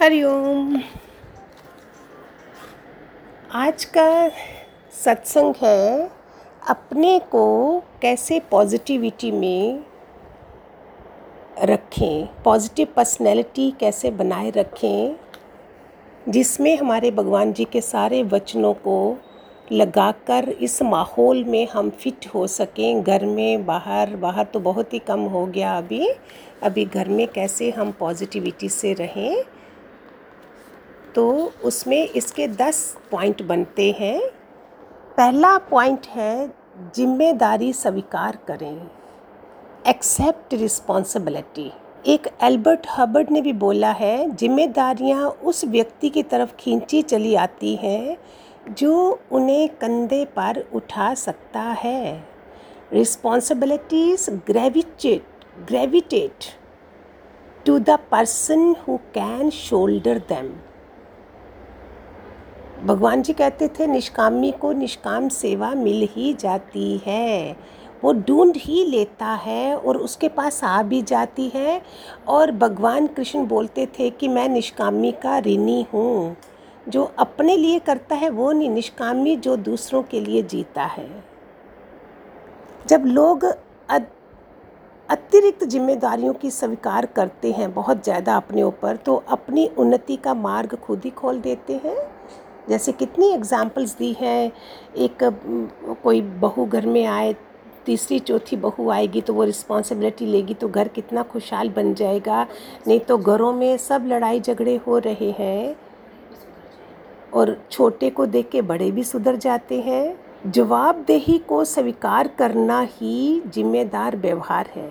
हरिओम आज का सत्संग है, अपने को कैसे पॉजिटिविटी में रखें पॉजिटिव पर्सनैलिटी कैसे बनाए रखें, जिसमें हमारे भगवान जी के सारे वचनों को लगाकर इस माहौल में हम फिट हो सकें। घर में बाहर बाहर तो बहुत ही कम हो गया अभी। अभी घर में कैसे हम पॉजिटिविटी से रहें तो उसमें इसके दस पॉइंट बनते हैं। पहला पॉइंट है, ज़िम्मेदारी स्वीकार करें। एक्सेप्ट रिस्पॉन्सिबिलिटी एक एल्बर्ट हबर्ड ने भी बोला है, जिम्मेदारियाँ उस व्यक्ति की तरफ़ खींची चली आती हैं, जो उन्हें कंधे पर उठा सकता है। Responsibilities gravitate gravitate to the person who can shoulder them भगवान जी कहते थे, निष्कामी को निष्काम सेवा मिल ही जाती है। वो ढूंढ ही लेता है और उसके पास आ भी जाती है। और भगवान कृष्ण बोलते थे कि, मैं निष्कामी का ऋणी हूँ। जो अपने लिए करता है, वो नहीं निष्कामी जो दूसरों के लिए जीता है। जब लोग अतिरिक्त जिम्मेदारियों की स्वीकार करते हैं बहुत ज़्यादा अपने ऊपर तो अपनी उन्नति का मार्ग खुद ही खोल देते हैं। जैसे कितनी एग्ज़ाम्पल्स दी हैं, एक कोई बहू घर में आए, तीसरी, चौथी बहू आएगी तो वो रिस्पॉन्सिबिलिटी लेगी तो घर कितना खुशहाल बन जाएगा। नहीं तो घरों में सब लड़ाई झगड़े हो रहे हैं और छोटे को देख के बड़े भी सुधर जाते हैं। जवाबदेही को स्वीकार करना ही जिम्मेदार व्यवहार है।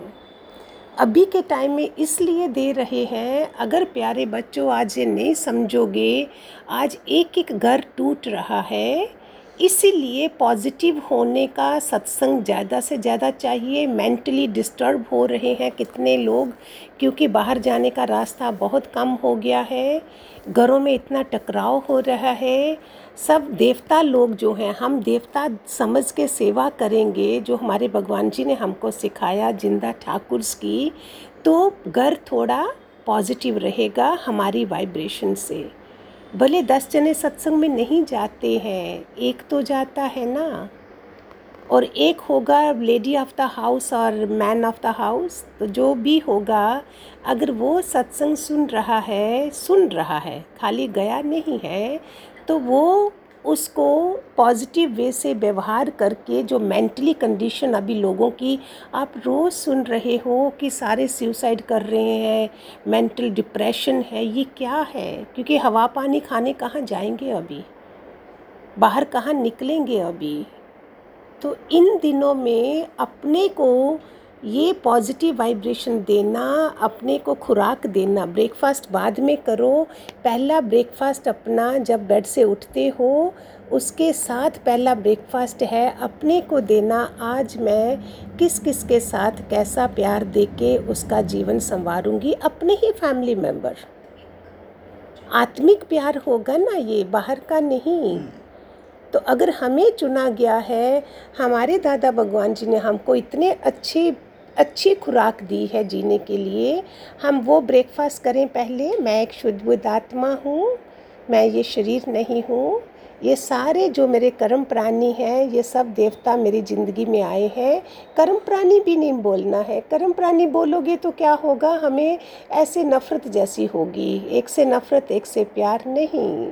अभी के टाइम में इसलिए दे रहे हैं, अगर प्यारे बच्चों आज ये नहीं समझोगे, आज एक एक घर टूट रहा है, इसीलिए पॉजिटिव होने का सत्संग ज़्यादा से ज़्यादा चाहिए। मेंटली डिस्टर्ब हो रहे हैं कितने लोग, क्योंकि बाहर जाने का रास्ता बहुत कम हो गया है, घरों में इतना टकराव हो रहा है। सब देवता लोग जो हैं, हम देवता समझ के सेवा करेंगे जो हमारे भगवान जी ने हमको सिखाया, ज़िंदा ठाकुर की तो घर थोड़ा पॉजिटिव रहेगा हमारी वाइब्रेशन से। भले दस जने सत्संग में नहीं जाते हैं, एक तो जाता है ना। और एक होगा लेडी ऑफ़ द हाउस और मैन ऑफ़ द हाउस तो जो भी होगा, अगर वो सत्संग सुन रहा है, सुन रहा है, खाली गया नहीं है तो वो उसको पॉजिटिव वे से व्यवहार करके जो मेंटली कंडीशन अभी लोगों की, आप रोज़ सुन रहे हो कि सारे सुसाइड कर रहे हैं मेंटल डिप्रेशन है, ये क्या है? क्योंकि हवा पानी खाने कहाँ जाएँगे अभी? बाहर कहाँ निकलेंगे अभी? तो इन दिनों में अपने को ये पॉजिटिव वाइब्रेशन देना, अपने को खुराक देना। ब्रेकफास्ट बाद में करो। पहला ब्रेकफास्ट अपना जब बेड से उठते हो, उसके साथ पहला ब्रेकफास्ट है। अपने को देना, आज मैं किस किस के साथ कैसा प्यार दे के उसका जीवन संवारूँगी? अपने ही फैमिली मेंबर आत्मिक प्यार होगा ना ये, बाहर का नहीं। तो अगर हमें चुना गया है, हमारे दादा भगवान जी ने हमको इतने अच्छे, अच्छी खुराक दी है जीने के लिए, हम वो ब्रेकफास्ट करें पहले। मैं एक शुद्ध आत्मा हूँ, मैं ये शरीर नहीं हूँ। ये सारे जो मेरे कर्म प्राणी हैं, ये सब देवता मेरी ज़िंदगी में आए हैं। कर्म प्राणी भी नहीं बोलना है। कर्म प्राणी बोलोगे तो क्या होगा? हमें ऐसे नफ़रत जैसी होगी। एक से नफ़रत, एक से प्यार नहीं।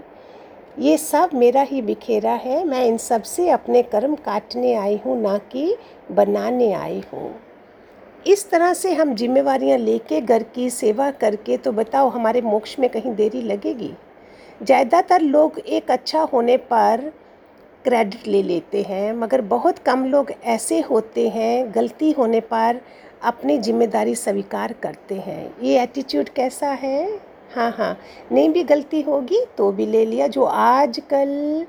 ये सब मेरा ही बिखेरा है। मैं इन सबसे अपने कर्म काटने आई हूँ, ना कि बनाने आई हूँ। इस तरह से हम जिम्मेवारियाँ लेके घर की सेवा करके तो बताओ हमारे मोक्ष में कहीं देरी लगेगी? ज़्यादातर लोग एक अच्छा होने पर क्रेडिट ले लेते हैं, मगर बहुत कम लोग ऐसे होते हैं, गलती होने पर अपनी ज़िम्मेदारी स्वीकार करते हैं। ये एटीट्यूड कैसा है? हाँ हाँ। नहीं भी गलती होगी तो भी ले लिया, जो आजकल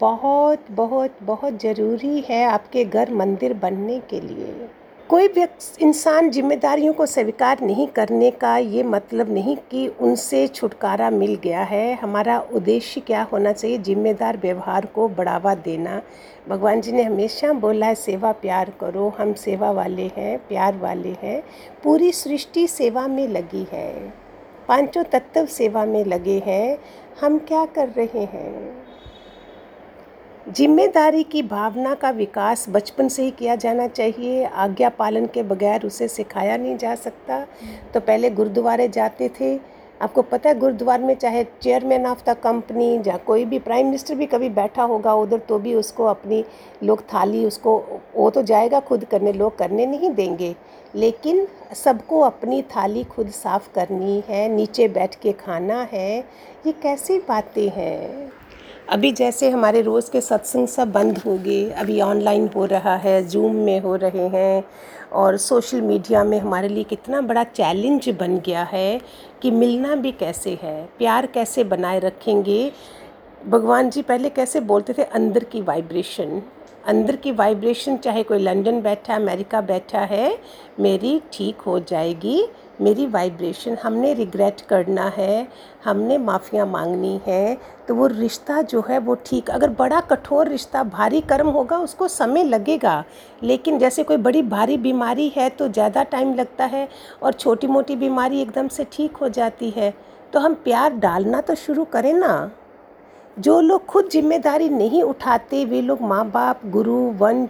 बहुत बहुत बहुत ज़रूरी है आपके घर मंदिर बनने के लिए। कोई व्यक्ति इंसान जिम्मेदारियों को स्वीकार नहीं करने का ये मतलब नहीं कि उनसे छुटकारा मिल गया है। हमारा उद्देश्य क्या होना चाहिए? जिम्मेदार व्यवहार को बढ़ावा देना। भगवान जी ने हमेशा बोला है, सेवा प्यार करो, हम सेवा वाले हैं, प्यार वाले हैं। पूरी सृष्टि सेवा में लगी है। पाँचों तत्व सेवा में लगे हैं, हम क्या कर रहे हैं? ज़िम्मेदारी की भावना का विकास बचपन से ही किया जाना चाहिए। आज्ञा पालन के बगैर उसे सिखाया नहीं जा सकता। तो पहले गुरुद्वारे जाते थे आपको पता है, गुरुद्वार में चाहे चेयरमैन ऑफ़ द कंपनी या कोई भी प्राइम मिनिस्टर भी कभी बैठा होगा उधर तो भी उसको अपनी लोग थाली उसको, वो तो जाएगा खुद करने, लोग करने नहीं देंगे। लेकिन सबको अपनी थाली खुद साफ़ करनी है, नीचे बैठ के खाना है, ये कैसी बातें हैं? अभी जैसे हमारे रोज़ के सत्संग सब बंद हो गए, अभी ऑनलाइन हो रहा है जूम में हो रहे हैं और सोशल मीडिया में हमारे लिए कितना बड़ा चैलेंज बन गया है कि मिलना भी कैसे है, प्यार कैसे बनाए रखेंगे। भगवान जी पहले कैसे बोलते थे, अंदर की वाइब्रेशन। अंदर की वाइब्रेशन, चाहे कोई लंदन बैठा, अमेरिका बैठा है, मेरी ठीक हो जाएगी। मेरी वाइब्रेशन हमने रिग्रेट करना है, हमने माफ़ियाँ मांगनी है तो वो रिश्ता जो है वो ठीक। अगर बड़ा कठोर रिश्ता, भारी कर्म होगा, उसको समय लगेगा। लेकिन जैसे कोई बड़ी भारी बीमारी है तो ज़्यादा टाइम लगता है और छोटी मोटी बीमारी एकदम से ठीक हो जाती है। तो हम प्यार डालना तो शुरू करें ना। जो लोग खुद ज़िम्मेदारी नहीं उठाते, वे लोग माँ बाप गुरु, वन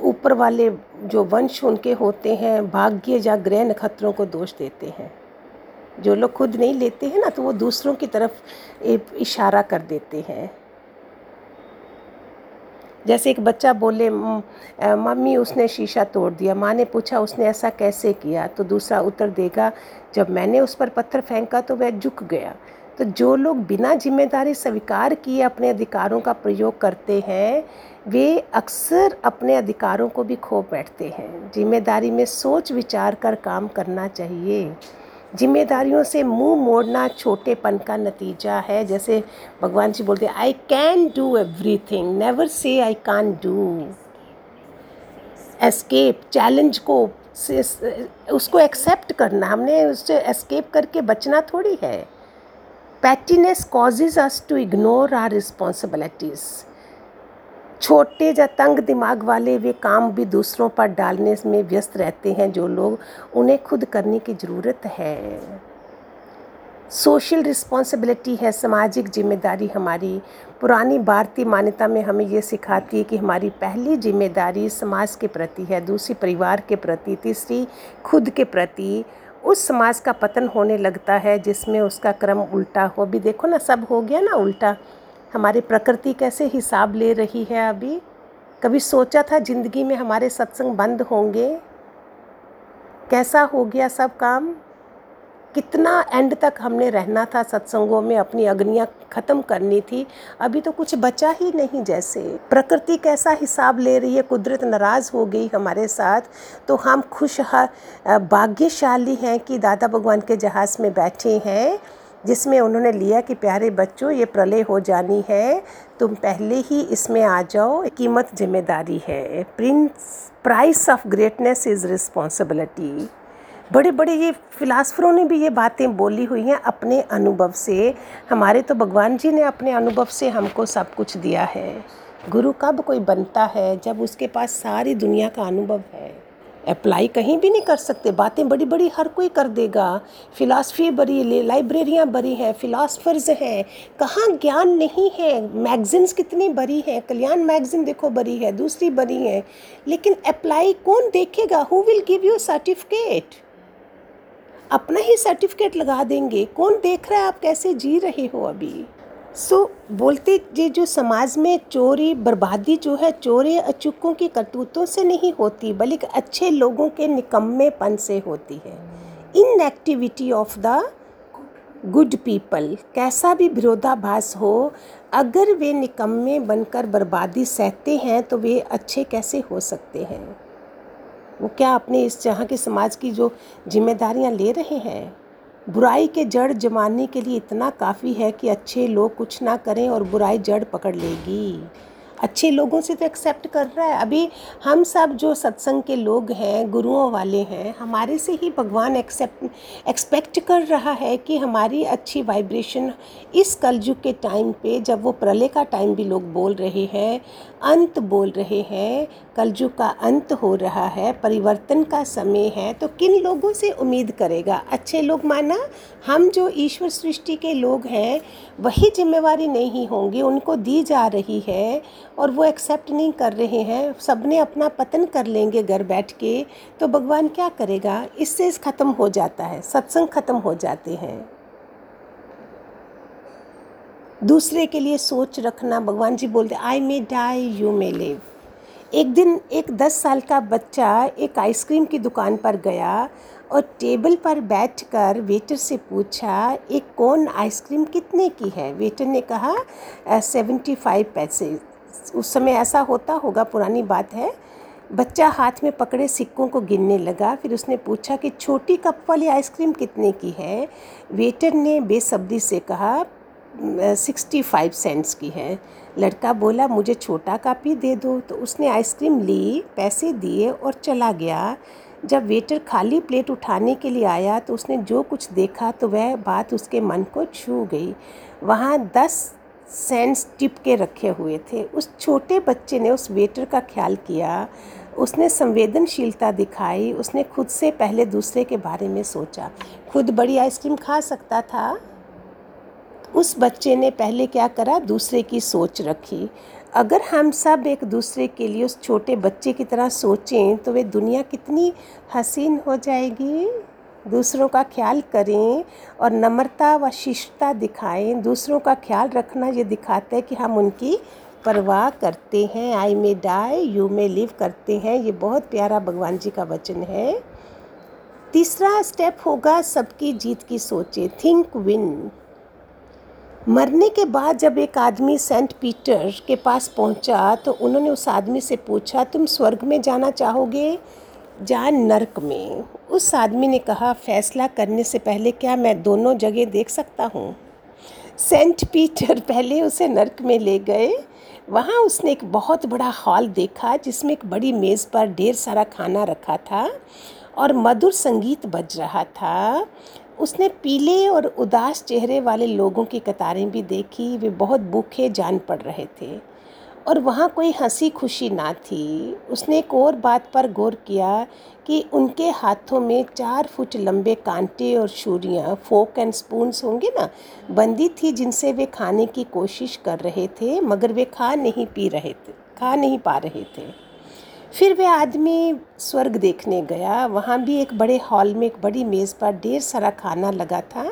ऊपर वाले जो वंश उनके होते हैं, भाग्य या ग्रह नक्षत्रों को दोष देते हैं। जो लोग खुद नहीं लेते हैं ना तो वो दूसरों की तरफ़ इशारा कर देते हैं। जैसे एक बच्चा बोले मम्मी, उसने शीशा तोड़ दिया, माँ ने पूछा, उसने ऐसा कैसे किया? तो दूसरा उत्तर देगा, जब मैंने उस पर पत्थर फेंका तो वह झुक गया। तो जो लोग बिना ज़िम्मेदारी स्वीकार किए अपने अधिकारों का प्रयोग करते हैं, वे अक्सर अपने अधिकारों को भी खो बैठते हैं। ज़िम्मेदारी में सोच विचार कर काम करना चाहिए। जिम्मेदारियों से मुँह मोड़ना छोटेपन का नतीजा है। जैसे भगवान जी बोलते हैं I can do everything never say I can't do escape challenge को, उसको एक्सेप्ट करना। हमने उससे एस्केप करके बचना थोड़ी है। Pettiness causes us to ignore our responsibilities छोटे या तंग दिमाग वाले वे काम भी दूसरों पर डालने में व्यस्त रहते हैं, जो लोग उन्हें खुद करने की ज़रूरत है। सोशल रिस्पॉन्सिबिलिटी है, सामाजिक ज़िम्मेदारी हमारी। पुरानी भारतीय मान्यता में हमें ये सिखाती है कि हमारी पहली ज़िम्मेदारी समाज के प्रति है, दूसरी परिवार के प्रति, तीसरी खुद के प्रति। उस समाज का पतन होने लगता है जिसमें उसका क्रम उल्टा हो। अभी देखो ना, सब हो गया ना उल्टा। हमारी प्रकृति कैसे हिसाब ले रही है अभी? कभी सोचा था ज़िंदगी में हमारे सत्संग बंद होंगे? कैसा हो गया सब काम? कितना एंड तक हमने रहना था सत्संगों में, अपनी अग्नियाँ ख़त्म करनी थी, अभी तो कुछ बचा ही नहीं जैसे। प्रकृति कैसा हिसाब ले रही है? कुदरत नाराज़ हो गई हमारे साथ तो हम खुश भाग्यशाली हैं कि दादा भगवान के जहाज़ में बैठे हैं, जिसमें उन्होंने लिया कि प्यारे बच्चों, ये प्रलय हो जानी है, तुम पहले ही इसमें आ जाओ, कीमत ज़िम्मेदारी है। Prince price of greatness is responsibility बड़े बड़े ये फिलासफरों ने भी ये बातें बोली हुई हैं अपने अनुभव से। हमारे तो भगवान जी ने अपने अनुभव से हमको सब कुछ दिया है। गुरु कब कोई बनता है जब उसके पास सारी दुनिया का अनुभव है? अप्लाई कहीं भी नहीं कर सकते। बातें बड़ी बड़ी हर कोई कर देगा। फ़िलासफ़ी बड़ी लाइब्रेरियाँ बड़ी हैं फ़िलासफ़र्स हैं। कहाँ ज्ञान नहीं है? मैगज़ीन्स कितनी बड़ी हैं? कल्याण मैगज़ीन देखो बड़ी है, दूसरी बड़ी है। लेकिन अप्लाई कौन देखेगा? Who will give you certificate अपना ही सर्टिफिकेट लगा देंगे। कौन देख रहा है आप कैसे जी रहे हो अभी? सो so, बोलते ये जो समाज में चोरी बर्बादी जो है चोरे अचुकों की करतूतों से नहीं होती बल्कि अच्छे लोगों के निकम्मेपन से होती है। Inactivity of the good people कैसा भी विरोधाभास हो अगर वे निकम्मे बनकर बर्बादी सहते हैं तो वे अच्छे कैसे हो सकते हैं? वो क्या अपने इस जहाँ के समाज की जो जिम्मेदारियाँ ले रहे हैं? बुराई के जड़ जमाने के लिए इतना काफ़ी है कि अच्छे लोग कुछ ना करें और बुराई जड़ पकड़ लेगी। अच्छे लोगों से तो एक्सेप्ट कर रहा है। अभी हम सब जो सत्संग के लोग हैं, गुरुओं वाले हैं, हमारे से ही भगवान एक्सेप्ट एक्सपेक्ट कर रहा है कि हमारी अच्छी वाइब्रेशन इस कलयुग के टाइम पे जब वो प्रलय का टाइम भी लोग बोल रहे हैं अंत बोल रहे हैं कलयुग का अंत हो रहा है, परिवर्तन का समय है तो किन लोगों से उम्मीद करेगा? अच्छे लोग माना, हम जो ईश्वर सृष्टि के लोग हैं, वही जिम्मेवारी नहीं होंगी, उनको दी जा रही है और वो एक्सेप्ट नहीं कर रहे हैं सबने अपना पतन कर लेंगे घर बैठ के तो भगवान क्या करेगा? इससे इस ख़त्म हो जाता है, सत्संग ख़त्म हो जाते हैं। दूसरे के लिए सोच रखना, भगवान जी बोलते I may die you may live एक दिन, एक दस साल का बच्चा एक आइसक्रीम की दुकान पर गया और टेबल पर बैठकर वेटर से पूछा, एक कौन आइसक्रीम कितने की है? वेटर ने कहा सेवेंटी फाइव पैसे उस समय ऐसा होता होगा, पुरानी बात है। बच्चा हाथ में पकड़े सिक्कों को गिनने लगा, फिर उसने पूछा कि, छोटी कप वाली आइसक्रीम कितने की है? वेटर ने बेसब्री से कहा सिक्सटी फाइव सेंट्स की है। लड़का बोला, मुझे छोटा कापी दे दो। तो उसने आइसक्रीम ली, पैसे दिए और चला गया। जब वेटर खाली प्लेट उठाने के लिए आया तो उसने जो कुछ देखा तो वह बात उसके मन को छू गई। वहाँ दस सेंट्स टिप के रखे हुए थे। उस छोटे बच्चे ने उस वेटर का ख्याल किया। उसने संवेदनशीलता दिखाई। उसने खुद से पहले दूसरे के बारे में सोचा। खुद बड़ी आइसक्रीम खा सकता था। उस बच्चे ने पहले क्या करा? दूसरे की सोच रखी। अगर हम सब एक दूसरे के लिए उस छोटे बच्चे की तरह सोचें तो वे दुनिया कितनी हसीन हो जाएगी। दूसरों का ख्याल करें और नम्रता व शिष्टता दिखाएँ। दूसरों का ख्याल रखना ये दिखाता है कि हम उनकी परवाह करते हैं। I may die you may live करते हैं। ये बहुत प्यारा भगवान जी का वचन है। तीसरा स्टेप होगा सबकी जीत की सोचें। थिंक विन मरने के बाद जब एक आदमी सेंट पीटर के पास पहुँचा तो उन्होंने उस आदमी से पूछा, तुम स्वर्ग में जाना चाहोगे या नरक में? उस आदमी ने कहा, फैसला करने से पहले क्या मैं दोनों जगह देख सकता हूँ? सेंट पीटर पहले उसे नरक में ले गए। वहाँ उसने एक बहुत बड़ा हॉल देखा, जिसमें एक बड़ी मेज़ पर ढेर सारा खाना रखा था और मधुर संगीत बज रहा था। उसने पीले और उदास चेहरे वाले लोगों की कतारें भी देखी। वे बहुत भूखे जान पड़ रहे थे और वहाँ कोई हँसी खुशी ना थी। उसने एक और बात पर गौर किया कि उनके हाथों में चार फुट लंबे कांटे और छुरियाँ, फोक एंड स्पून्स होंगे ना, बंदी थी जिनसे वे खाने की कोशिश कर रहे थे, मगर वे खा नहीं पी रहे थे, खा नहीं पा रहे थे। फिर वह आदमी स्वर्ग देखने गया। वहाँ भी एक बड़े हॉल में एक बड़ी मेज़ पर ढेर सारा खाना लगा था।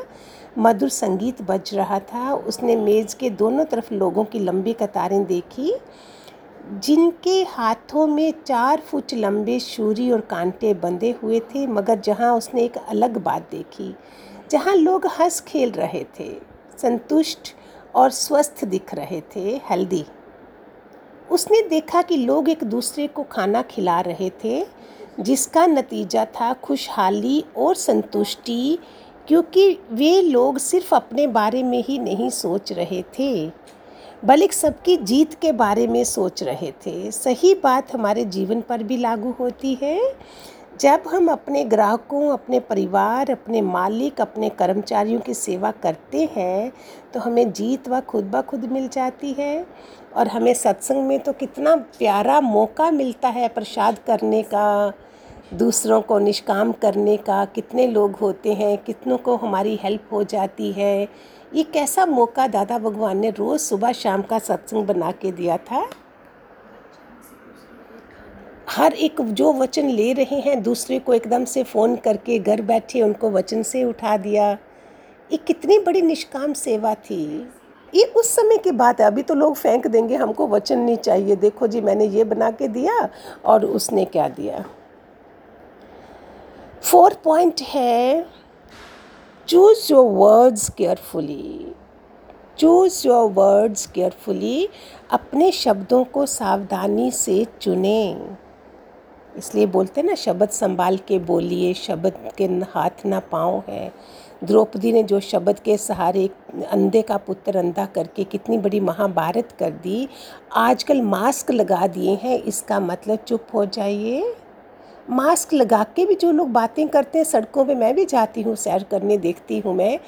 मधुर संगीत बज रहा था। उसने मेज़ के दोनों तरफ़ लोगों की लंबी कतारें देखी, जिनके हाथों में चार फुट लंबे शूरी और कांटे बंधे हुए थे, मगर जहाँ उसने एक अलग बात देखी, जहाँ लोग हंस खेल रहे थे, संतुष्ट और स्वस्थ दिख रहे थे, हेल्दी। उसने देखा कि लोग एक दूसरे को खाना खिला रहे थे, जिसका नतीजा था खुशहाली और संतुष्टि, क्योंकि वे लोग सिर्फ़ अपने बारे में ही नहीं सोच रहे थे, बल्कि सबकी जीत के बारे में सोच रहे थे। सही बात हमारे जीवन पर भी लागू होती है। जब हम अपने ग्राहकों, अपने परिवार, अपने मालिक, अपने कर्मचारियों की सेवा करते हैं तो हमें जीत व खुद ब खुद मिल जाती है। और हमें सत्संग में तो कितना प्यारा मौका मिलता है प्रसाद करने का, दूसरों को निष्काम करने का, कितने लोग होते हैं, कितनों को हमारी हेल्प हो जाती है। ये कैसा मौका दादा भगवान ने रोज़ सुबह शाम का सत्संग बना के दिया था? हर एक जो वचन ले रहे हैं, दूसरे को एकदम से फ़ोन करके घर बैठे उनको वचन से उठा दिया। ये कितनी बड़ी निष्काम सेवा थी। ये उस समय की बात है। अभी तो लोग फेंक देंगे, हमको वचन नहीं चाहिए। देखो जी, मैंने ये बना के दिया और उसने क्या दिया? फोर पॉइंट है choose your words carefully choose your words carefully अपने शब्दों को सावधानी से चुनें। इसलिए बोलते हैं ना, शब्द संभाल के बोलिए, शब्द के हाथ ना पाँव है। द्रौपदी ने जो शब्द के सहारे अंधे का पुत्र अंधा करके कितनी बड़ी महाभारत कर दी, आजकल मास्क लगा दिए हैं, इसका मतलब चुप हो जाइए। मास्क लगा के भी जो लोग बातें करते हैं, सड़कों पे मैं भी जाती हूँ, सैर करने देखती हूँ मैं।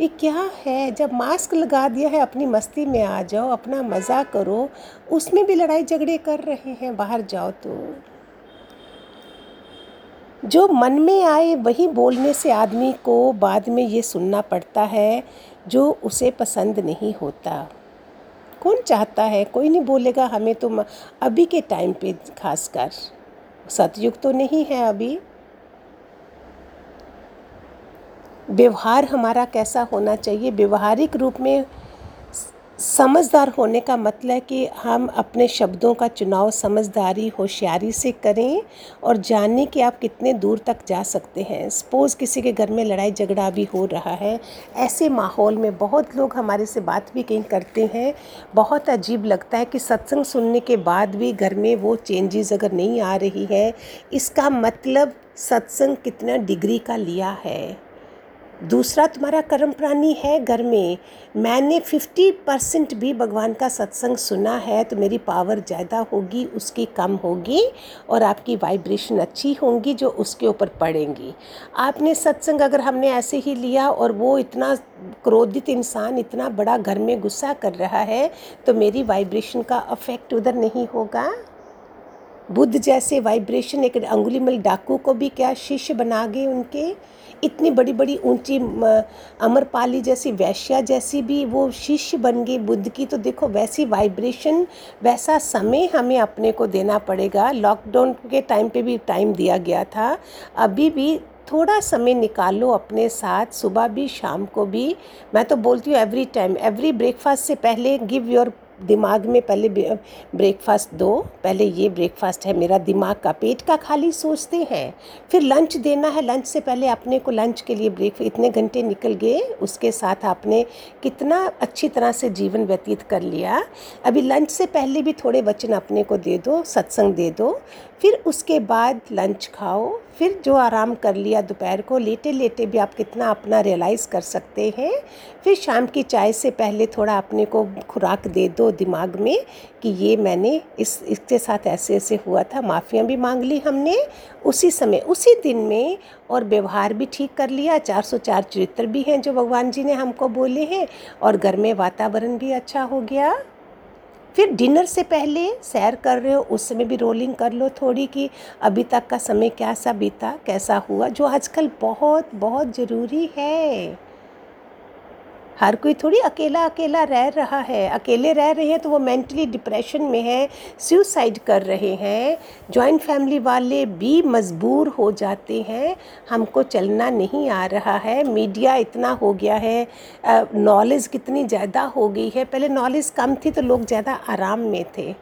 ये क्या है? जब मास्क लगा दिया है, अपनी मस्ती में आ जाओ, अपना मज़ा करो, उसमें भी लड़ाई झगड़े कर रहे हैं, बाहर जाओ तो। जो मन में आए वही बोलने से आदमी को बाद में ये सुनना पड़ता है, जो उसे पसंद नहीं होता। कौन चाहता है? कोई नहीं बोलेगा, हमें तो अभी के टाइम पे खासकर। सतयुग तो नहीं है अभी। व्यवहार हमारा कैसा होना चाहिए? व्यवहारिक रूप में समझदार होने का मतलब कि हम अपने शब्दों का चुनाव समझदारी, होशियारी से करें और जानें कि आप कितने दूर तक जा सकते हैं। सपोज़ किसी के घर में लड़ाई झगड़ा भी हो रहा है। ऐसे माहौल में बहुत लोग हमारे से बात भी कहीं करते हैं। बहुत अजीब लगता है कि सत्संग सुनने के बाद भी घर में वो चेंजेस अगर नहीं आ रही है, इसका मतलब सत्संग कितना डिग्री का लिया है। दूसरा तुम्हारा कर्म प्राणी है घर में। मैंने फिफ्टी परसेंट भी भगवान का सत्संग सुना है तो मेरी पावर ज़्यादा होगी, उसकी कम होगी और आपकी वाइब्रेशन अच्छी होंगी जो उसके ऊपर पड़ेंगी। आपने सत्संग अगर हमने ऐसे ही लिया और वो इतना क्रोधित इंसान इतना बड़ा घर में गुस्सा कर रहा है तो मेरी वाइब्रेशन का अफेक्ट उधर नहीं होगा। बुद्ध जैसे वाइब्रेशन एक अंगुलीमल डाकू को भी क्या शिष्य बना गए उनके? इतनी बड़ी बड़ी ऊँची अमरपाली जैसी, वैश्या जैसी भी वो शिष्य बन गई बुद्ध की तो देखो वैसी वाइब्रेशन वैसा समय हमें अपने को देना पड़ेगा। लॉकडाउन के टाइम पे भी टाइम दिया गया था। अभी भी थोड़ा समय निकालो अपने साथ, सुबह भी, शाम को भी। मैं तो बोलती हूँ एवरी टाइम एवरी ब्रेकफास्ट से पहले गिव योर दिमाग में पहले ब्रेकफास्ट दो, पहले ये ब्रेकफास्ट है, मेरा दिमाग का पेट का खाली सोचते हैं। फिर लंच देना है लंच से पहले अपने को लंच के लिए ब्रेक इतने घंटे निकल गए, उसके साथ आपने कितना अच्छी तरह से जीवन व्यतीत कर लिया। अभी लंच से पहले भी थोड़े वचन अपने को दे दो, सत्संग दे दो फिर उसके बाद लंच खाओ, फिर जो आराम कर लिया दोपहर को लेटे लेटे भी आप कितना अपना रियलाइज़ कर सकते हैं। फिर शाम की चाय से पहले थोड़ा अपने को खुराक दे दो दिमाग में कि ये मैंने इस, इसके साथ ऐसे ऐसे हुआ था, माफ़ियाँ भी मांग ली हमने। उसी समय, उसी दिन में और व्यवहार भी ठीक कर लिया, चार सौ चार चरित्र भी हैं जो भगवान जी ने हमको बोले हैं और घर में वातावरण भी अच्छा हो गया। फिर डिनर से पहले सैर कर रहे हो, उस समय भी रोलिंग कर लो थोड़ी कि अभी तक का समय कैसा बीता, कैसा हुआ, जो आजकल बहुत बहुत ज़रूरी है। हर कोई थोड़ी अकेला अकेला रह रहा है। अकेले रह रहे हैं तो वो मेंटली डिप्रेशन में है सुसाइड कर रहे हैं। जॉइंट फैमिली वाले भी मजबूर हो जाते हैं। हमको चलना नहीं आ रहा है। मीडिया इतना हो गया है। नॉलेज कितनी ज़्यादा हो गई है। पहले नॉलेज कम थी तो लोग ज़्यादा आराम में थे।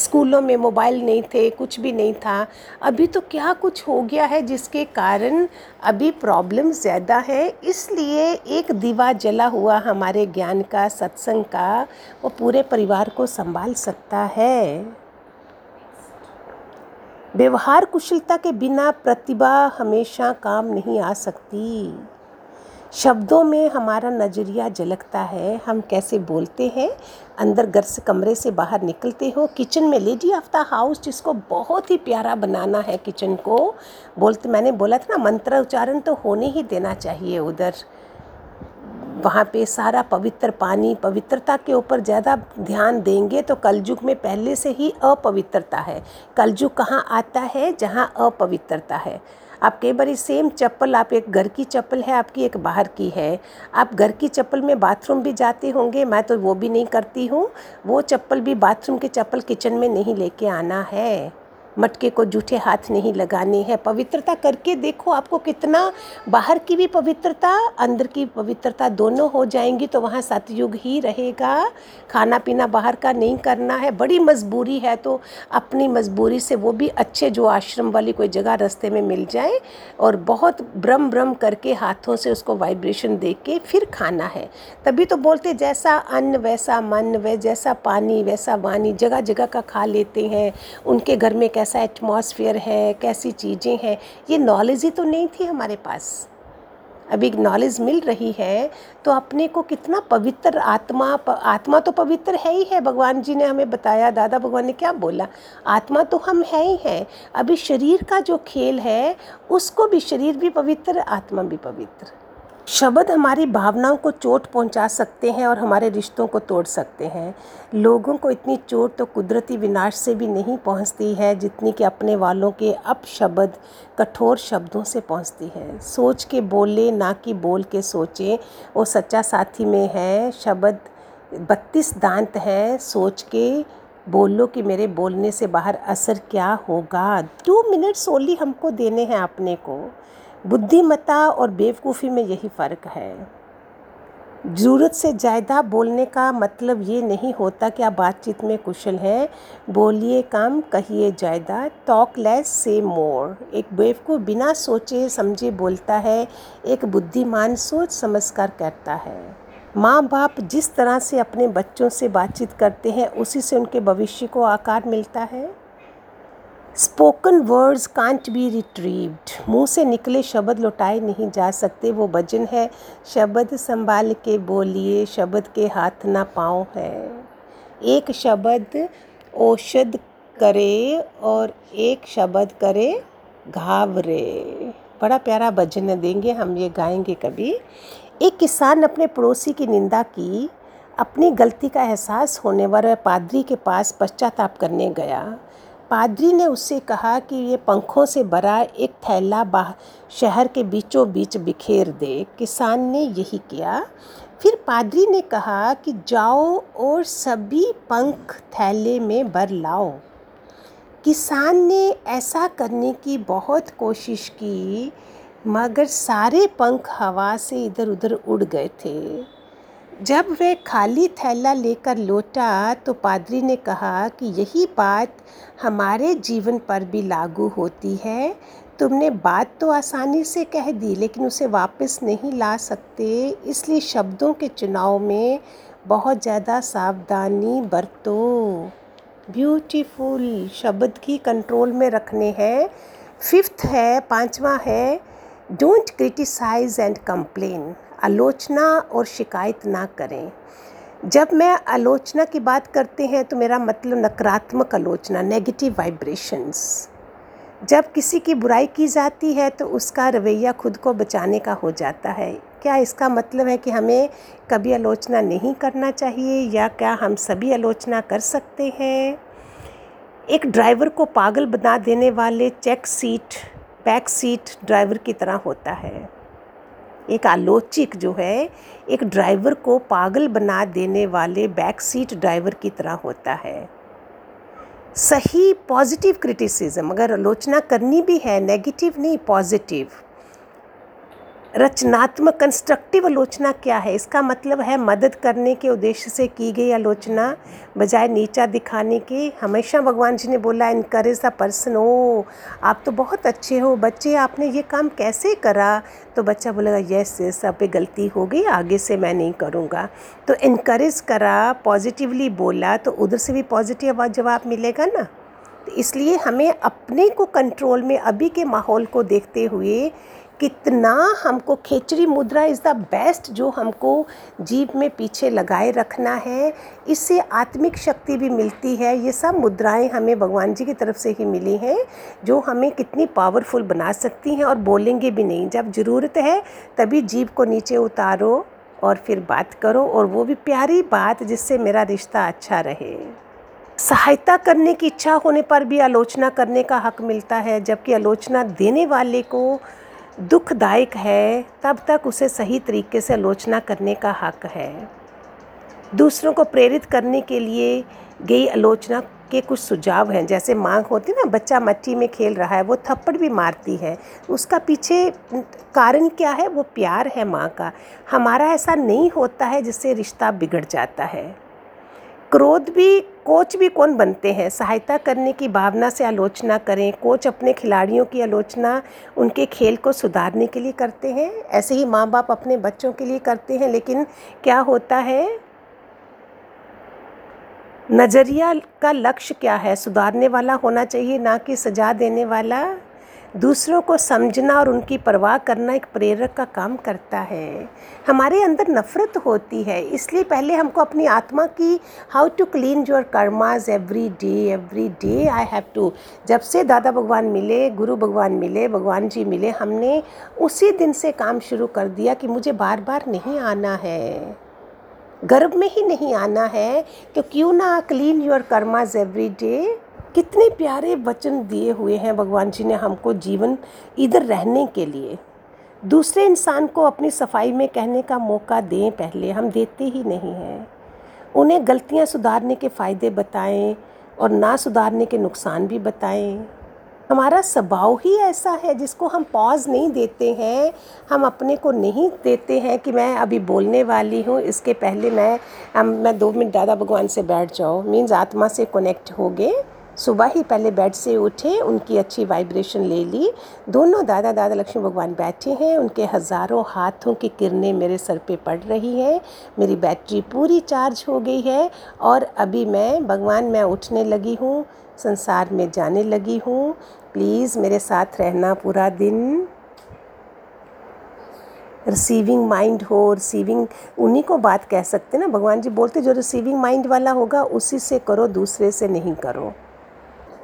स्कूलों में मोबाइल नहीं थे, कुछ भी नहीं था। अभी तो क्या कुछ हो गया है जिसके कारण अभी प्रॉब्लम ज़्यादा है। इसलिए एक दीवा जला हुआ हमारे ज्ञान का, सत्संग का, वो पूरे परिवार को संभाल सकता है। व्यवहार कुशलता के बिना प्रतिभा हमेशा काम नहीं आ सकती। शब्दों में हमारा नज़रिया झलकता है, हम कैसे बोलते हैं, अंदर घर से कमरे से बाहर निकलते हो, किचन में लेडी ऑफ़ द हाउस जिसको बहुत ही प्यारा बनाना है किचन को, बोलते, मैंने बोला था ना, मंत्र उच्चारण तो होने ही देना चाहिए उधर। वहाँ पे सारा पवित्र पानी, पवित्रता के ऊपर ज़्यादा ध्यान देंगे तो कलयुग में पहले से ही अपवित्रता है। कलयुग कहाँ आता है? जहाँ अपवित्रता है। आप कई बार सेम चप्पल, आप एक घर की चप्पल है, आपकी एक बाहर की है। आप घर की चप्पल में बाथरूम भी जाते होंगे, मैं तो वो भी नहीं करती हूँ। वो चप्पल भी बाथरूम की चप्पल किचन में नहीं लेके आना है। मटके को जूठे हाथ नहीं लगाने हैं। पवित्रता करके देखो आपको कितना, बाहर की भी पवित्रता, अंदर की पवित्रता दोनों हो जाएँगी तो वहाँ सतयुग ही रहेगा। खाना पीना बाहर का नहीं करना है। बड़ी मजबूरी है तो अपनी मजबूरी से वो भी अच्छे जो आश्रम वाली कोई जगह रास्ते में मिल जाए और बहुत ब्रम ब्रम करके हाथों से उसको वाइब्रेशन दे के फिर खाना है। तभी तो बोलते जैसा अन्न, वैसा मन, व जैसा पानी, वैसा वानी जगह जगह का खा लेते हैं। उनके घर में कैसा एटमॉस्फेयर है कैसी चीज़ें हैं ये नॉलेज ही तो नहीं थी हमारे पास। अभी नॉलेज मिल रही है तो अपने को कितना पवित्र आत्मा प, आत्मा तो पवित्र है ही है भगवान जी ने हमें बताया दादा भगवान ने क्या बोला? आत्मा तो हम है ही हैं अभी शरीर का जो खेल है उसको भी शरीर भी पवित्र आत्मा भी पवित्र। शब्द हमारी भावनाओं को चोट पहुँचा सकते हैं और हमारे रिश्तों को तोड़ सकते हैं। लोगों को इतनी चोट तो कुदरती विनाश से भी नहीं पहुँचती है, जितनी कि अपने वालों के अपशब्द, कठोर शब्दों से पहुँचती है। सोच के बोले, ना कि बोल के सोचे। वो सच्चा साथी में है, शब्द बत्तीस दांत हैं। सोच के बोलो कि मेरे बोलने से बाहर असर क्या होगा। टू मिनट्स ओनली हमको देने हैं अपने को। बुद्धिमत्ता और बेवकूफ़ी में यही फ़र्क है। ज़रूरत से ज़्यादा बोलने का मतलब ये नहीं होता कि आप बातचीत में कुशल हैं। बोलिए कम, कहिए ज़्यादा टॉक लेस से मोर एक बेवकूफ़ बिना सोचे, समझे बोलता है, एक बुद्धिमान सोच समझ कर करता है। माँ बाप जिस तरह से अपने बच्चों से बातचीत करते हैं, उसी से उनके भविष्य को आकार मिलता है। Spoken words can't be retrieved मुँह से निकले शब्द लौटाए नहीं जा सकते। वो भजन है। शब्द संभाल के बोलिए। शब्द के हाथ ना पाँव है। एक शब्द औषध करे और एक शब्द करे घावरे। बड़ा प्यारा भजन देंगे हम, ये गाएँगे कभी। एक किसान अपने पड़ोसी की निंदा की। अपनी गलती का एहसास होने पर पादरी के पास पश्चाताप करने गया। पादरी ने उससे कहा कि ये पंखों से भरा एक थैला बाह शहर के बीचों बीच बिखेर दे। किसान ने यही किया। फिर पादरी ने कहा कि जाओ और सभी पंख थैले में भर लाओ। किसान ने ऐसा करने की बहुत कोशिश की, मगर सारे पंख हवा से इधर उधर उड़ गए थे। जब वह खाली थैला लेकर लौटा तो पादरी ने कहा कि यही बात हमारे जीवन पर भी लागू होती है। तुमने बात तो आसानी से कह दी, लेकिन उसे वापस नहीं ला सकते। इसलिए शब्दों के चुनाव में बहुत ज़्यादा सावधानी बरतो। ब्यूटीफुल शब्द की कंट्रोल में रखने हैं। फिफ्थ है, पांचवा है, डोंट क्रिटिसाइज एंड कंप्लेन। आलोचना और शिकायत ना करें। जब मैं आलोचना की बात करते हैं तो मेरा मतलब नकारात्मक आलोचना नेगेटिव वाइब्रेशंस जब किसी की बुराई की जाती है तो उसका रवैया खुद को बचाने का हो जाता है। क्या इसका मतलब है कि हमें कभी आलोचना नहीं करना चाहिए, या क्या हम सभी आलोचना कर सकते हैं? एक ड्राइवर को पागल बना देने वाले check seat back seat driver की तरह होता है। एक आलोचक जो है, एक ड्राइवर को पागल बना देने वाले बैक सीट ड्राइवर की तरह होता है। सही पॉजिटिव क्रिटिसिज्म अगर आलोचना करनी भी है नेगेटिव नहीं पॉजिटिव रचनात्मक कंस्ट्रक्टिव आलोचना क्या है? इसका मतलब है मदद करने के उद्देश्य से की गई आलोचना, बजाय नीचा दिखाने के। हमेशा भगवान जी ने बोला इनकरेज द पर्सन ओ आप तो बहुत अच्छे हो। बच्चे, आपने ये काम कैसे करा? तो बच्चा बोलेगा, यस यस, अब गलती हो गई। आगे से मैं नहीं करूँगा। तो इनक्रेज करा पॉजिटिवली बोला तो उधर से भी पॉजिटिव जवाब मिलेगा ना? तो इसलिए हमें अपने को कंट्रोल में, अभी के माहौल को देखते हुए कितना हमको खेचरी मुद्रा इज़ द बेस्ट जो हमको जीव में पीछे लगाए रखना है। इससे आत्मिक शक्ति भी मिलती है। ये सब मुद्राएँ हमें भगवान जी की तरफ़ से ही मिली हैं, जो हमें कितनी पावरफुल बना सकती हैं और बोलेंगे भी नहीं। जब ज़रूरत है, तभी जीव को नीचे उतारो और फिर बात करो और वो भी प्यारी बात जिससे मेरा रिश्ता अच्छा रहे। सहायता करने की इच्छा होने पर भी आलोचना करने का हक मिलता है। जबकि आलोचना देने वाले को दुखदायक है, तब तक उसे सही तरीके से आलोचना करने का हक है। दूसरों को प्रेरित करने के लिए गई आलोचना के कुछ सुझाव हैं। जैसे मांग होती ना, बच्चा मट्टी में खेल रहा है, वो थप्पड़ भी मारती है। उसका पीछे कारण क्या है? वो प्यार है माँ का। हमारा ऐसा नहीं होता है जिससे रिश्ता बिगड़ जाता है। क्रोध भी, कोच भी कौन बनते हैं? सहायता करने की भावना से आलोचना करें। कोच अपने खिलाड़ियों की आलोचना, उनके खेल को सुधारने के लिए करते हैं। ऐसे ही माँ बाप अपने बच्चों के लिए करते हैं, लेकिन क्या होता है? नज़रिया का लक्ष्य क्या है? सुधारने वाला होना चाहिए, ना कि सजा देने वाला? दूसरों को समझना और उनकी परवाह करना एक प्रेरक का काम करता है। हमारे अंदर नफ़रत होती है, इसलिए पहले हमको अपनी आत्मा की how to clean your karmas every day every day I have to जब से दादा भगवान मिले, गुरु भगवान मिले, भगवान जी मिले, हमने उसी दिन से काम शुरू कर दिया कि मुझे बार बार नहीं आना है। गर्भ में ही नहीं आना है तो क्यों ना clean your karmas every day कितने प्यारे वचन दिए हुए हैं भगवान जी ने हमको जीवन इधर रहने के लिए। दूसरे इंसान को अपनी सफ़ाई में कहने का मौका दें पहले, हम देते ही नहीं हैं। उन्हें गलतियाँ सुधारने के फ़ायदे बताएँ और ना सुधारने के नुकसान भी बताएँ। हमारा स्वभाव ही ऐसा है जिसको हम पॉज नहीं देते हैं। हम अपने को नहीं देते हैं कि मैं अभी बोलने वाली हूँ, इसके पहले मैं मैं दो मिनट, दादा भगवान से बैठ जाओ। मीन्स आत्मा से कनेक्ट हो गए सुबह ही पहले बेड से उठे, उनकी अच्छी वाइब्रेशन ले ली। दोनों दादा दादा लक्ष्मी भगवान बैठे हैं, उनके हज़ारों हाथों की किरणें मेरे सर पे पड़ रही हैं, मेरी बैटरी पूरी चार्ज हो गई है और अभी मैं, भगवान मैं उठने लगी हूँ, संसार में जाने लगी हूँ। प्लीज़ मेरे साथ रहना पूरा दिन। रिसीविंग माइंड हो रिसीविंग उन्हीं को बात कह सकते ना, भगवान जी बोलते जो रिसीविंग माइंड वाला होगा, उसी से करो, दूसरे से नहीं करो।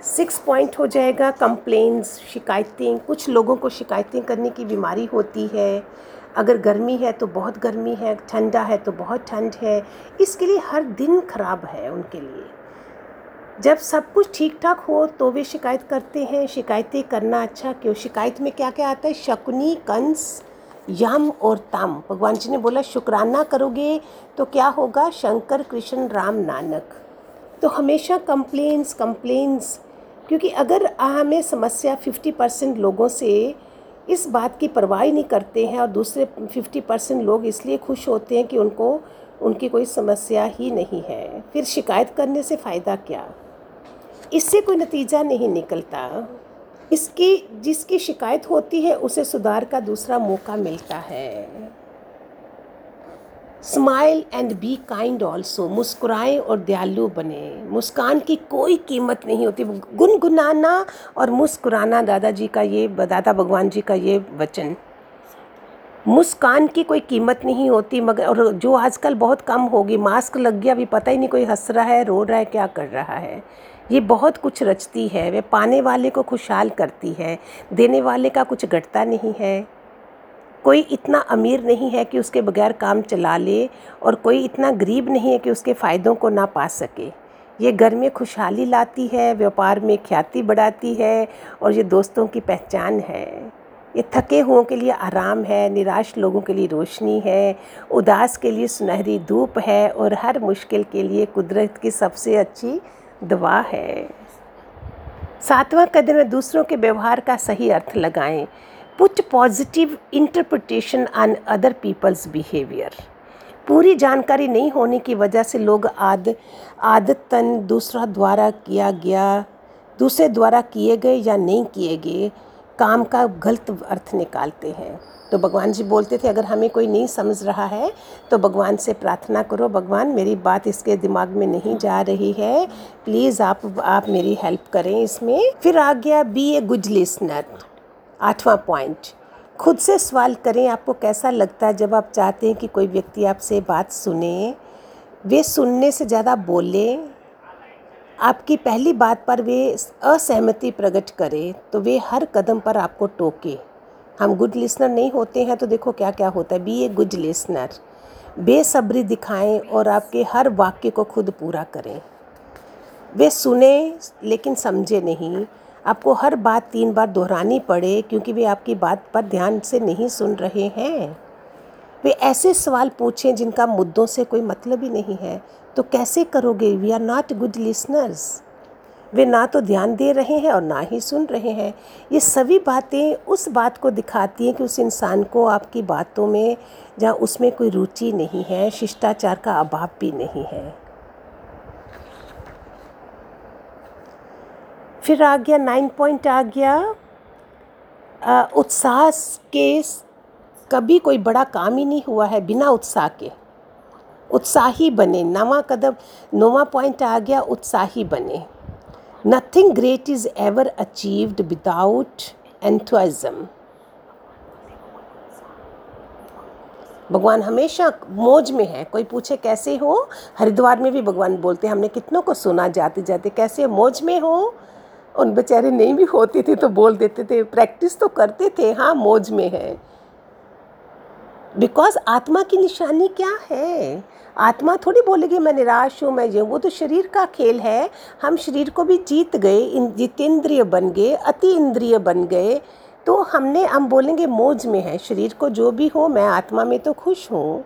सिक्स पॉइंट हो जाएगा कंप्लेंट्स शिकायतें, कुछ लोगों को शिकायतें करने की बीमारी होती है। अगर गर्मी है तो बहुत गर्मी है, ठंडा है तो बहुत ठंड है। इसके लिए हर दिन ख़राब है उनके लिए। जब सब कुछ ठीक ठाक हो तो वे शिकायत करते हैं, शिकायतें करना अच्छा क्यों? शिकायत में क्या क्या आता है? शकुनी, कंस, यम और तम। भगवान जी ने बोला, शुक्राना करोगे तो क्या होगा? शंकर, कृष्ण, राम, नानक। तो हमेशा कंप्लेंट्स कंप्लेंट्स क्योंकि अगर हमें समस्या फिफ्टी परसेंट लोगों से इस बात की परवाह नहीं करते हैं और दूसरे फिफ्टी परसेंट लोग इसलिए खुश होते हैं कि उनको, उनकी कोई समस्या ही नहीं है, फिर शिकायत करने से फ़ायदा क्या? इससे कोई नतीजा नहीं निकलता। इसकी, जिसकी शिकायत होती है, उसे सुधार का दूसरा मौका मिलता है। Smile and be kind also मुस्कुराएँ और दयालु बने। मुस्कान की कोई कीमत नहीं होती। गुनगुनाना और मुस्कुराना दादाजी का ये दादा भगवान जी का ये वचन। मुस्कान की कोई कीमत नहीं होती, मगर और जो आजकल बहुत कम होगी मास्क लग गया, अभी पता ही नहीं कोई हंस रहा है, रो रहा है, क्या कर रहा है। ये बहुत कुछ रचती है। वे पाने वाले को खुशहाल करती है। देने वाले का कुछ घटता नहीं है। कोई इतना अमीर नहीं है कि उसके बगैर काम चला ले और कोई इतना गरीब नहीं है कि उसके फ़ायदों को ना पा सके। ये घर में खुशहाली लाती है, व्यापार में ख्याति बढ़ाती है और ये दोस्तों की पहचान है। ये थके हुओं के लिए आराम है, निराश लोगों के लिए रोशनी है, उदास के लिए सुनहरी धूप है और हर मुश्किल के लिए कुदरत की सबसे अच्छी दवा है। सातवां कदम है, दूसरों के व्यवहार का सही अर्थ लगाएँ। Put positive interpretation on other people's behaviour. पूरी जानकारी नहीं होने की वजह से लोग आद, आदतन दूसरा द्वारा किया गया, दूसरे द्वारा किए गए या नहीं किए गए काम का गलत अर्थ निकालते हैं। तो भगवान जी बोलते थे, अगर हमें कोई नहीं समझ रहा है तो भगवान से प्रार्थना करो। भगवान, मेरी बात इसके दिमाग में नहीं जा रही है। प्लीज़ आप आप मेरी हेल्प करें इसमें। फिर आ गया, बी ए गुड लिसनर। आठवां पॉइंट खुद से सवाल करें, आपको कैसा लगता है जब आप चाहते हैं कि कोई व्यक्ति आपसे बात सुने? वे सुनने से ज़्यादा बोले, आपकी पहली बात पर वे असहमति प्रकट करें तो वे हर कदम पर आपको टोके। हम गुड लिसनर नहीं होते हैं तो देखो क्या क्या होता है। बी ए गुड लिसनर बेसब्री दिखाएँ और आपके हर वाक्य को खुद पूरा करें। वे सुने, लेकिन समझे नहीं। आपको हर बात तीन बार दोहरानी पड़े क्योंकि वे आपकी बात पर ध्यान से नहीं सुन रहे हैं। वे ऐसे सवाल पूछें जिनका मुद्दों से कोई मतलब ही नहीं है। तो कैसे करोगे? We are not good listeners वे ना तो ध्यान दे रहे हैं और ना ही सुन रहे हैं। ये सभी बातें उस बात को दिखाती हैं कि उस इंसान को आपकी बातों में जहाँ उसमें कोई रुचि नहीं है, शिष्टाचार का अभाव भी नहीं है। फिर आ गया, नाइन पॉइंट आ गया। उत्साह के कभी कोई बड़ा काम ही नहीं हुआ है बिना उत्साह के। उत्साही बने, नवा कदम, नवा पॉइंट आ गया, उत्साही बने। Nothing great is ever achieved without enthusiasm भगवान हमेशा मौज में है। कोई पूछे कैसे हो? हरिद्वार में भी भगवान बोलते हैं, हमने कितनों को सुना जाते जाते कैसे मौज में हो? उन बेचारे नहीं भी होते थे तो बोल देते थे प्रैक्टिस तो करते थे हाँ मौज में है। बिकॉज़ आत्मा की निशानी क्या है? आत्मा थोड़ी बोलेगी, मैं निराश हूँ, मैं ये वो तो शरीर का खेल है। हम शरीर को भी जीत गए जितेंद्रिय बन गए, अति इंद्रिय बन गए तो हमने, हम बोलेंगे, मौज में है। शरीर को जो भी हो, मैं आत्मा में तो खुश हूँ।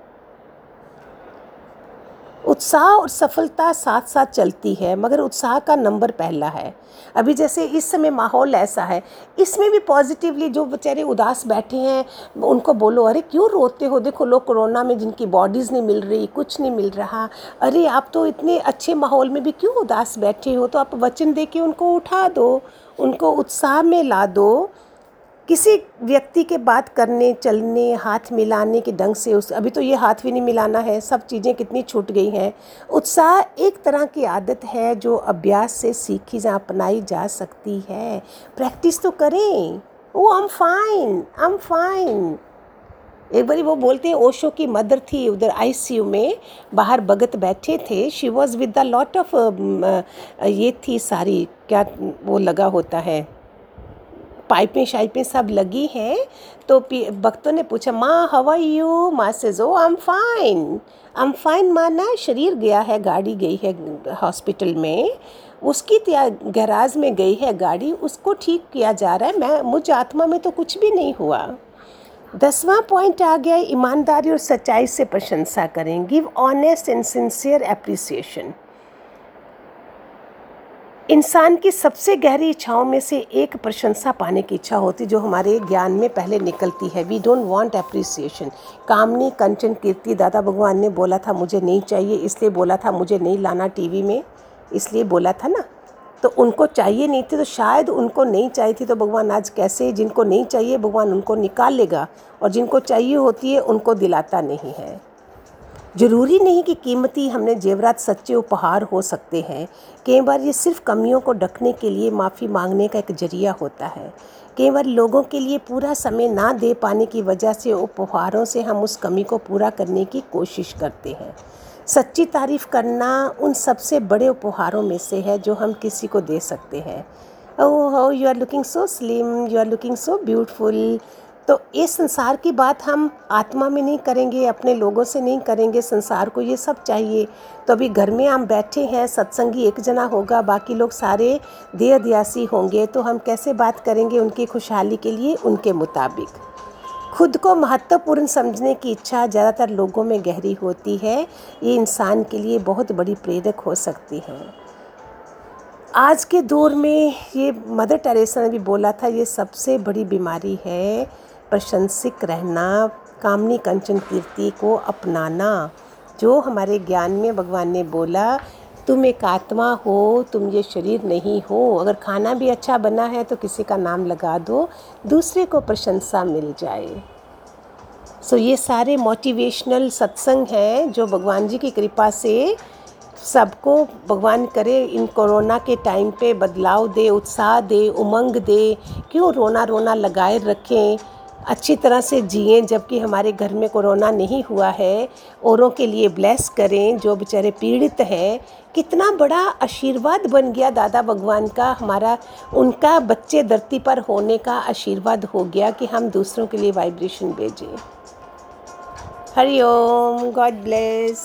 उत्साह और सफलता साथ साथ चलती है, मगर उत्साह का नंबर पहला है। अभी जैसे इस समय माहौल ऐसा है, इसमें भी पॉजिटिवली जो बेचारे उदास बैठे हैं, उनको बोलो, अरे क्यों रोते हो? देखो लोग कोरोना में जिनकी बॉडीज़ नहीं मिल रही, कुछ नहीं मिल रहा। अरे आप तो इतने अच्छे माहौल में भी क्यों उदास बैठे हो? तो आप वचन दे के उनको उठा दो, उनको उत्साह में ला दो। किसी व्यक्ति के बात करने, चलने, हाथ मिलाने के ढंग से उस, अभी तो ये हाथ भी नहीं मिलाना है, सब चीज़ें कितनी छूट गई हैं। उत्साह एक तरह की आदत है जो अभ्यास से सीखी जा, अपनाई जा सकती है। प्रैक्टिस तो करें। ओ I am fine I am fine एक बारी वो बोलते हैं, ओशो की मदर थी उधर आईसीयू में, बाहर भगत बैठे थे। She was with the lot of ये थी सारी, क्या वो लगा होता है? पाइपें शाइपें सब लगी हैं। तो भक्तों ने पूछा, माँ हवा यू माँ से जो I am fine I am fine माँ ना, शरीर गया है, गाड़ी गई है हॉस्पिटल में। उसकी गैराज में गई है गाड़ी, उसको ठीक किया जा रहा है। मैं, मुझ आत्मा में तो कुछ भी नहीं हुआ। दसवां पॉइंट आ गया, ईमानदारी और सच्चाई से प्रशंसा करें। Give honest and sincere appreciation इंसान की सबसे गहरी इच्छाओं में से एक प्रशंसा पाने की इच्छा होती जो हमारे ज्ञान में पहले निकलती है। वी डोंट वांट अप्रिसिएशन कामनी, कंचन, कीर्ति, दादा भगवान ने बोला था, मुझे नहीं चाहिए, इसलिए बोला था, मुझे नहीं लाना टीवी में, इसलिए बोला था ना। तो उनको चाहिए नहीं थी तो शायद उनको नहीं चाहिए थी तो भगवान आज कैसे जिनको नहीं चाहिए, भगवान उनको निकाल लेगा, और जिनको चाहिए होती है, उनको दिलाता नहीं है। ज़रूरी नहीं कि कीमती हमने जेवरात सच्चे उपहार हो सकते हैं। कई बार ये सिर्फ़ कमियों को ढकने के लिए माफ़ी मांगने का एक ज़रिया होता है। कई बार लोगों के लिए पूरा समय ना दे पाने की वजह से उपहारों से हम उस कमी को पूरा करने की कोशिश करते हैं। सच्ची तारीफ़ करना उन सबसे बड़े उपहारों में से है जो हम किसी को दे सकते हैं। ओह हो you are looking so slim you are looking so beautiful तो इस संसार की बात हम आत्मा में नहीं करेंगे, अपने लोगों से नहीं करेंगे, संसार को ये सब चाहिए। तो अभी घर में हम बैठे हैं, सत्संगी एक जना होगा, बाकी लोग सारे देहदयासी होंगे तो हम कैसे बात करेंगे उनकी खुशहाली के लिए, उनके मुताबिक? खुद को महत्वपूर्ण समझने की इच्छा ज़्यादातर लोगों में गहरी होती है। ये इंसान के लिए बहुत बड़ी प्रेरक हो सकती है। आज के दौर में ये मदर टेरेसा ने भी बोला था, ये सबसे बड़ी बीमारी है। प्रशंसिक रहना कामनी कंचन कीर्ति को अपनाना जो हमारे ज्ञान में भगवान ने बोला तुम एक आत्मा हो तुम ये शरीर नहीं हो अगर खाना भी अच्छा बना है तो किसी का नाम लगा दो दूसरे को प्रशंसा मिल जाए। सो so, ये सारे मोटिवेशनल सत्संग हैं जो भगवान जी की कृपा से सबको भगवान करे इन कोरोना के टाइम पे बदलाव दे उत्साह दे उमंग दे क्यों रोना रोना लगाए रखें? अच्छी तरह से जिए, जबकि हमारे घर में कोरोना नहीं हुआ है। औरों के लिए ब्लेस करें, जो बेचारे पीड़ित हैं। कितना बड़ा आशीर्वाद बन गया दादा भगवान का। हमारा, उनका बच्चे धरती पर होने का आशीर्वाद हो गया कि हम दूसरों के लिए वाइब्रेशन भेजें। Hari Om, god bless.